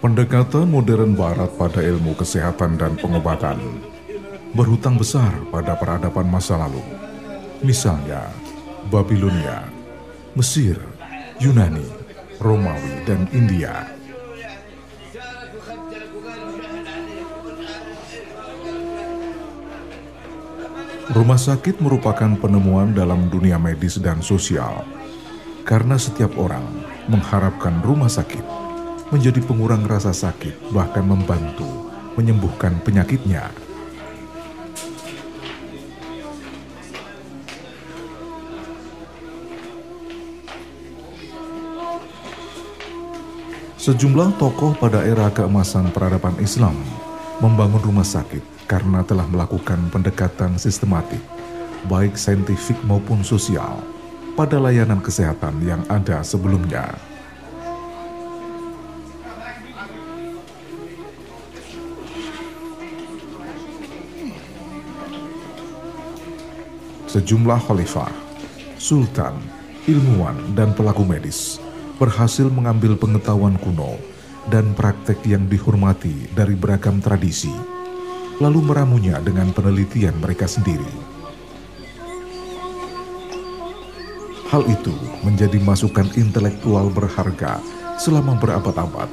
Pendekatan modern barat pada ilmu kesehatan dan pengobatan berhutang besar pada peradaban masa lalu. Misalnya, Babilonia, Mesir, Yunani, Romawi, dan India. Rumah sakit merupakan penemuan dalam dunia medis dan sosial, karena setiap orang mengharapkan rumah sakit menjadi pengurang rasa sakit, bahkan membantu menyembuhkan penyakitnya. Sejumlah tokoh pada era keemasan peradaban Islam membangun rumah sakit karena telah melakukan pendekatan sistematik, baik saintifik maupun sosial, pada layanan kesehatan yang ada sebelumnya. Sejumlah khalifah, sultan, ilmuwan, dan pelaku medis berhasil mengambil pengetahuan kuno dan praktek yang dihormati dari beragam tradisi, lalu meramunya dengan penelitian mereka sendiri. Hal itu menjadi masukan intelektual berharga selama berabad-abad,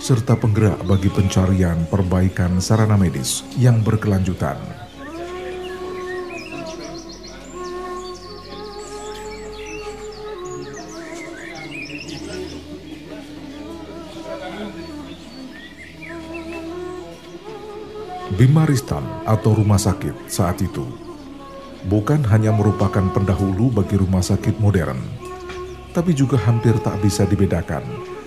serta penggerak bagi pencarian perbaikan sarana medis yang berkelanjutan. Bimaristan atau rumah sakit saat itu bukan hanya merupakan pendahulu bagi rumah sakit modern, tapi juga hampir tak bisa dibedakan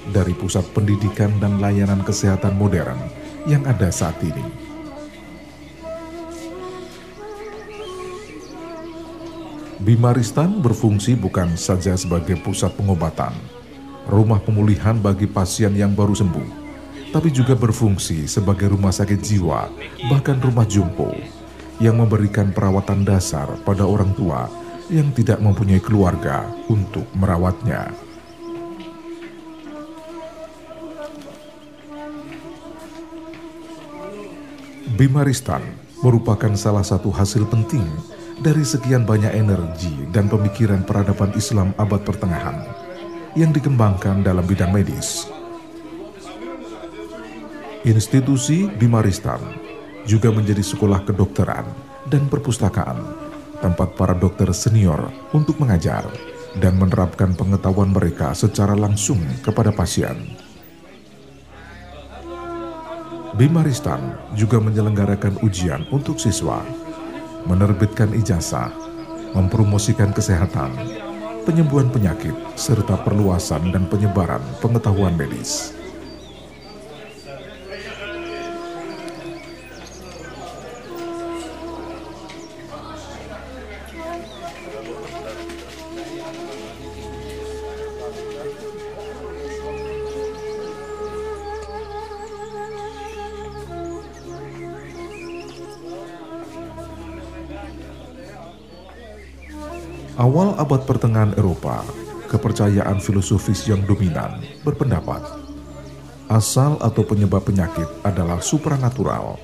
dari pusat pendidikan dan layanan kesehatan modern yang ada saat ini. Bimaristan berfungsi bukan saja sebagai pusat pengobatan, rumah pemulihan bagi pasien yang baru sembuh, tapi juga berfungsi sebagai rumah sakit jiwa, bahkan rumah jumpo, yang memberikan perawatan dasar pada orang tua yang tidak mempunyai keluarga untuk merawatnya. Bimaristan merupakan salah satu hasil penting dari sekian banyak energi dan pemikiran peradaban Islam abad pertengahan yang dikembangkan dalam bidang medis. Institusi Bimaristan juga menjadi sekolah kedokteran dan perpustakaan, tempat para dokter senior untuk mengajar dan menerapkan pengetahuan mereka secara langsung kepada pasien. Bimaristan juga menyelenggarakan ujian untuk siswa, menerbitkan ijazah, mempromosikan kesehatan, penyembuhan penyakit, serta perluasan dan penyebaran pengetahuan medis. Awal abad pertengahan Eropa, kepercayaan filosofis yang dominan berpendapat asal atau penyebab penyakit adalah supranatural.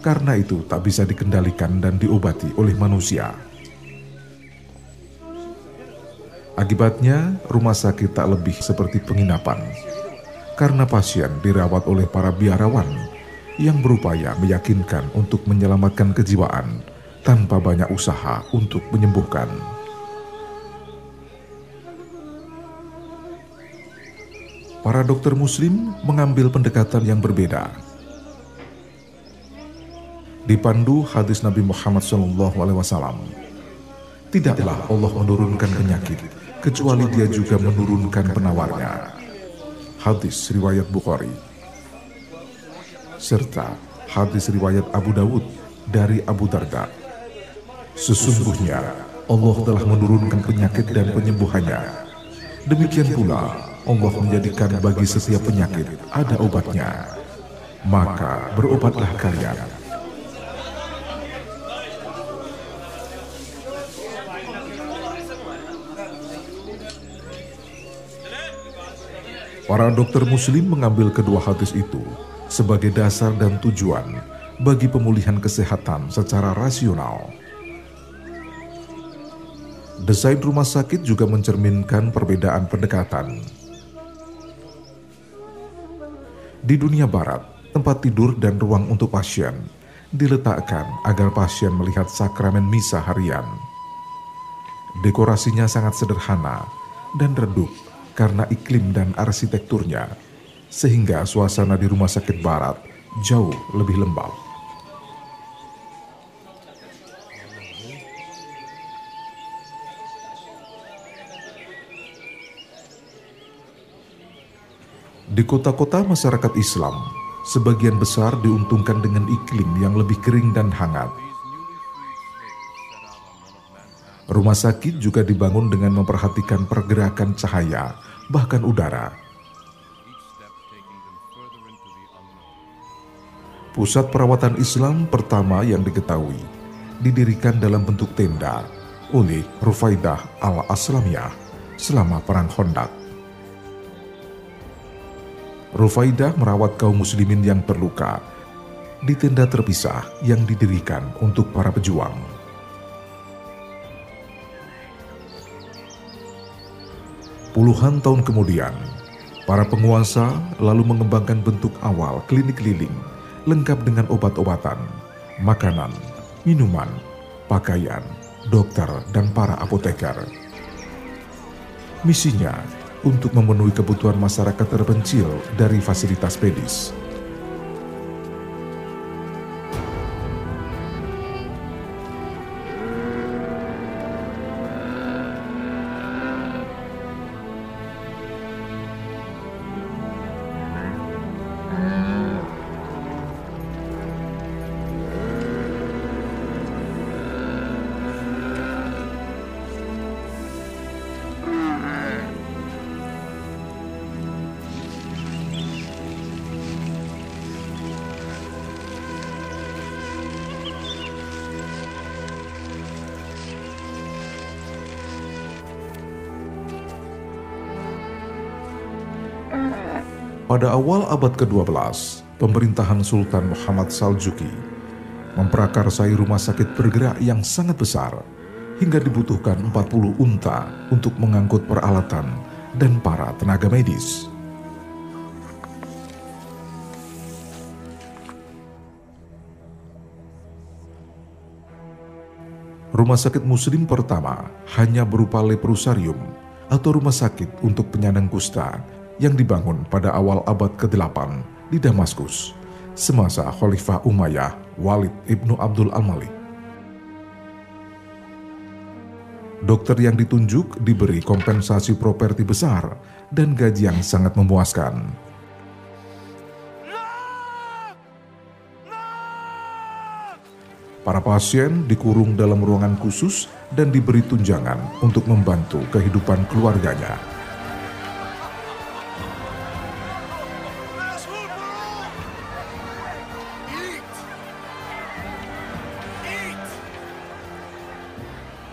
Karena itu tak bisa dikendalikan dan diobati oleh manusia. Akibatnya, rumah sakit tak lebih seperti penginapan. Karena pasien dirawat oleh para biarawan yang berupaya meyakinkan untuk menyelamatkan kejiwaan tanpa banyak usaha untuk menyembuhkan. Para dokter muslim mengambil pendekatan yang berbeda. Dipandu hadis Nabi Muhammad SAW, tidaklah Allah menurunkan penyakit kecuali dia juga menurunkan penawarnya. Hadis riwayat Bukhari. Serta hadis riwayat Abu Dawud dari Abu Darda. Sesungguhnya Allah telah menurunkan penyakit dan penyembuhannya. Demikian pula Allah menjadikan bagi setiap penyakit ada obatnya. Maka berobatlah kalian. Para dokter muslim mengambil kedua hadis itu sebagai dasar dan tujuan bagi pemulihan kesehatan secara rasional. Desain rumah sakit juga mencerminkan perbedaan pendekatan. Di dunia barat, tempat tidur dan ruang untuk pasien diletakkan agar pasien melihat sakramen misa harian. Dekorasinya sangat sederhana dan redup karena iklim dan arsitekturnya, sehingga suasana di rumah sakit barat jauh lebih lembab. Di kota-kota masyarakat Islam, sebagian besar diuntungkan dengan iklim yang lebih kering dan hangat. Rumah sakit juga dibangun dengan memperhatikan pergerakan cahaya, bahkan udara. Pusat perawatan Islam pertama yang diketahui didirikan dalam bentuk tenda oleh Rufaidah al-Aslamiyah selama Perang Hondak. Rufaidah merawat kaum muslimin yang terluka di tenda terpisah yang didirikan untuk para pejuang. Puluhan tahun kemudian, para penguasa lalu mengembangkan bentuk awal klinik keliling lengkap dengan obat-obatan, makanan, minuman, pakaian, dokter, dan para apoteker. Misinya untuk memenuhi kebutuhan masyarakat terpencil dari fasilitas medis. Pada awal abad ke-12, pemerintahan Sultan Muhammad Saljuki memprakarsai rumah sakit bergerak yang sangat besar hingga dibutuhkan 40 unta untuk mengangkut peralatan dan para tenaga medis. Rumah sakit muslim pertama hanya berupa leprosarium atau rumah sakit untuk penyandang kusta yang dibangun pada awal abad ke-8 di Damaskus semasa Khalifah Umayyah Walid ibnu Abdul Al-Malik. Dokter yang ditunjuk diberi kompensasi properti besar dan gaji yang sangat memuaskan. Para pasien dikurung dalam ruangan khusus dan diberi tunjangan untuk membantu kehidupan keluarganya.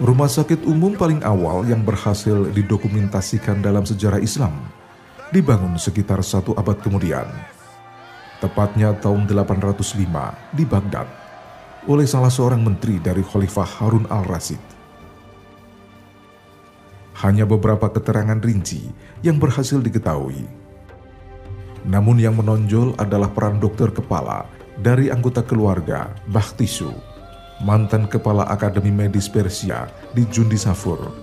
Rumah sakit umum paling awal yang berhasil didokumentasikan dalam sejarah Islam dibangun sekitar satu abad kemudian, tepatnya tahun 805 di Baghdad, oleh salah seorang menteri dari Khalifah Harun al-Rasid. Hanya beberapa keterangan rinci yang berhasil diketahui. Namun yang menonjol adalah peran dokter kepala dari anggota keluarga Bakhtisu mantan kepala Akademi Medis Persia di Jundi Safur,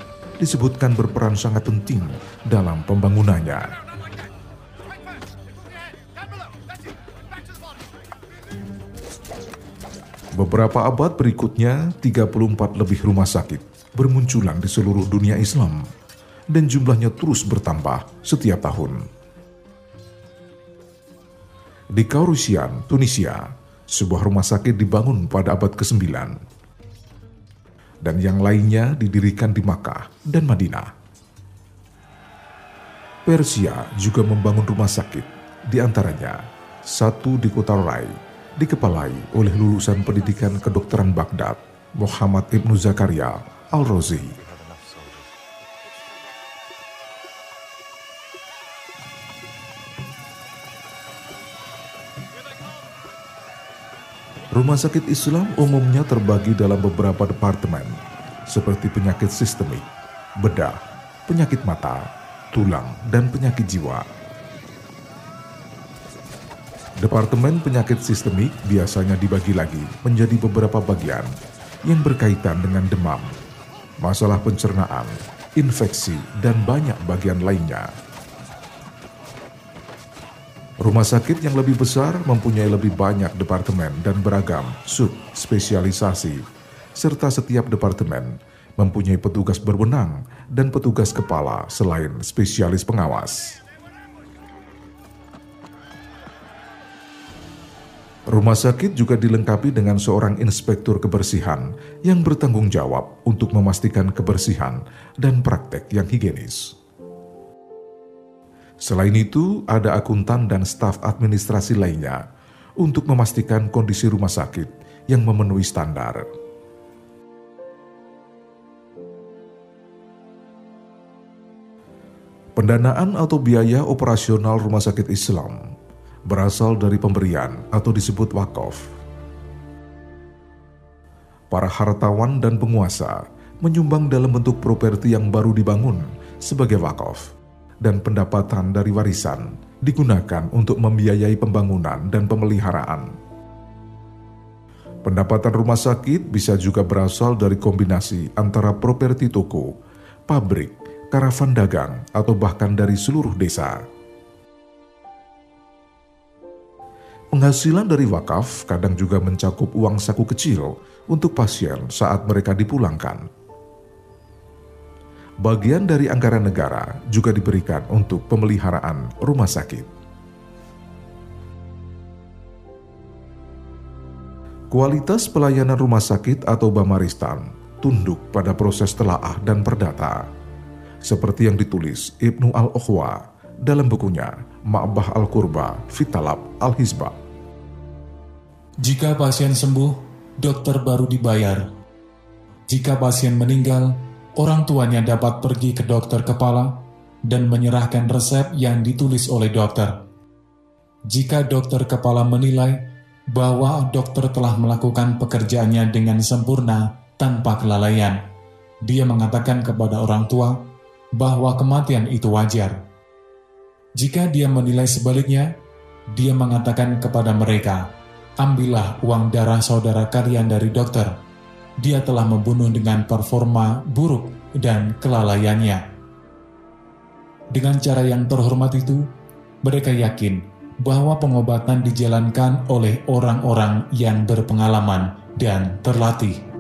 disebutkan berperan sangat penting dalam pembangunannya. Beberapa abad berikutnya, 34 lebih rumah sakit bermunculan di seluruh dunia Islam dan jumlahnya terus bertambah setiap tahun. Di Kaurusian, Tunisia, sebuah rumah sakit dibangun pada abad ke-9 dan yang lainnya didirikan di Makkah dan Madinah. Persia juga membangun rumah sakit, di antaranya satu di kota Rai, dikepalai oleh lulusan pendidikan kedokteran Baghdad, Muhammad Ibnu Zakaria Al-Razi. Rumah sakit Islam umumnya terbagi dalam beberapa departemen, seperti penyakit sistemik, bedah, penyakit mata, tulang, dan penyakit jiwa. Departemen penyakit sistemik biasanya dibagi lagi menjadi beberapa bagian yang berkaitan dengan demam, masalah pencernaan, infeksi, dan banyak bagian lainnya. Rumah sakit yang lebih besar mempunyai lebih banyak departemen dan beragam sub-spesialisasi, serta setiap departemen mempunyai petugas berwenang dan petugas kepala selain spesialis pengawas. Rumah sakit juga dilengkapi dengan seorang inspektur kebersihan yang bertanggung jawab untuk memastikan kebersihan dan praktek yang higienis. Selain itu, ada akuntan dan staf administrasi lainnya untuk memastikan kondisi rumah sakit yang memenuhi standar. Pendanaan atau biaya operasional rumah sakit Islam berasal dari pemberian atau disebut wakaf. Para hartawan dan penguasa menyumbang dalam bentuk properti yang baru dibangun sebagai wakaf dan pendapatan dari warisan digunakan untuk membiayai pembangunan dan pemeliharaan. Pendapatan rumah sakit bisa juga berasal dari kombinasi antara properti toko, pabrik, karavan dagang, atau bahkan dari seluruh desa. Penghasilan dari wakaf kadang juga mencakup uang saku kecil untuk pasien saat mereka dipulangkan bagian dari anggaran negara juga diberikan untuk pemeliharaan rumah sakit. Kualitas pelayanan rumah sakit atau Bamaristan tunduk pada proses telaah dan perdata, seperti yang ditulis Ibnu Al-Okhwa dalam bukunya Ma'bah Al-Qurba Fitalab Al-Hizbah. Jika pasien sembuh, dokter baru dibayar. Jika pasien meninggal, orang tuanya dapat pergi ke dokter kepala dan menyerahkan resep yang ditulis oleh dokter. Jika dokter kepala menilai bahwa dokter telah melakukan pekerjaannya dengan sempurna tanpa kelalaian, dia mengatakan kepada orang tua bahwa kematian itu wajar. Jika dia menilai sebaliknya, dia mengatakan kepada mereka, "Ambillah uang darah saudara kalian dari dokter." Dia telah membunuh dengan performa buruk dan kelalaiannya. Dengan cara yang terhormat itu, mereka yakin bahwa pengobatan dijalankan oleh orang-orang yang berpengalaman dan terlatih.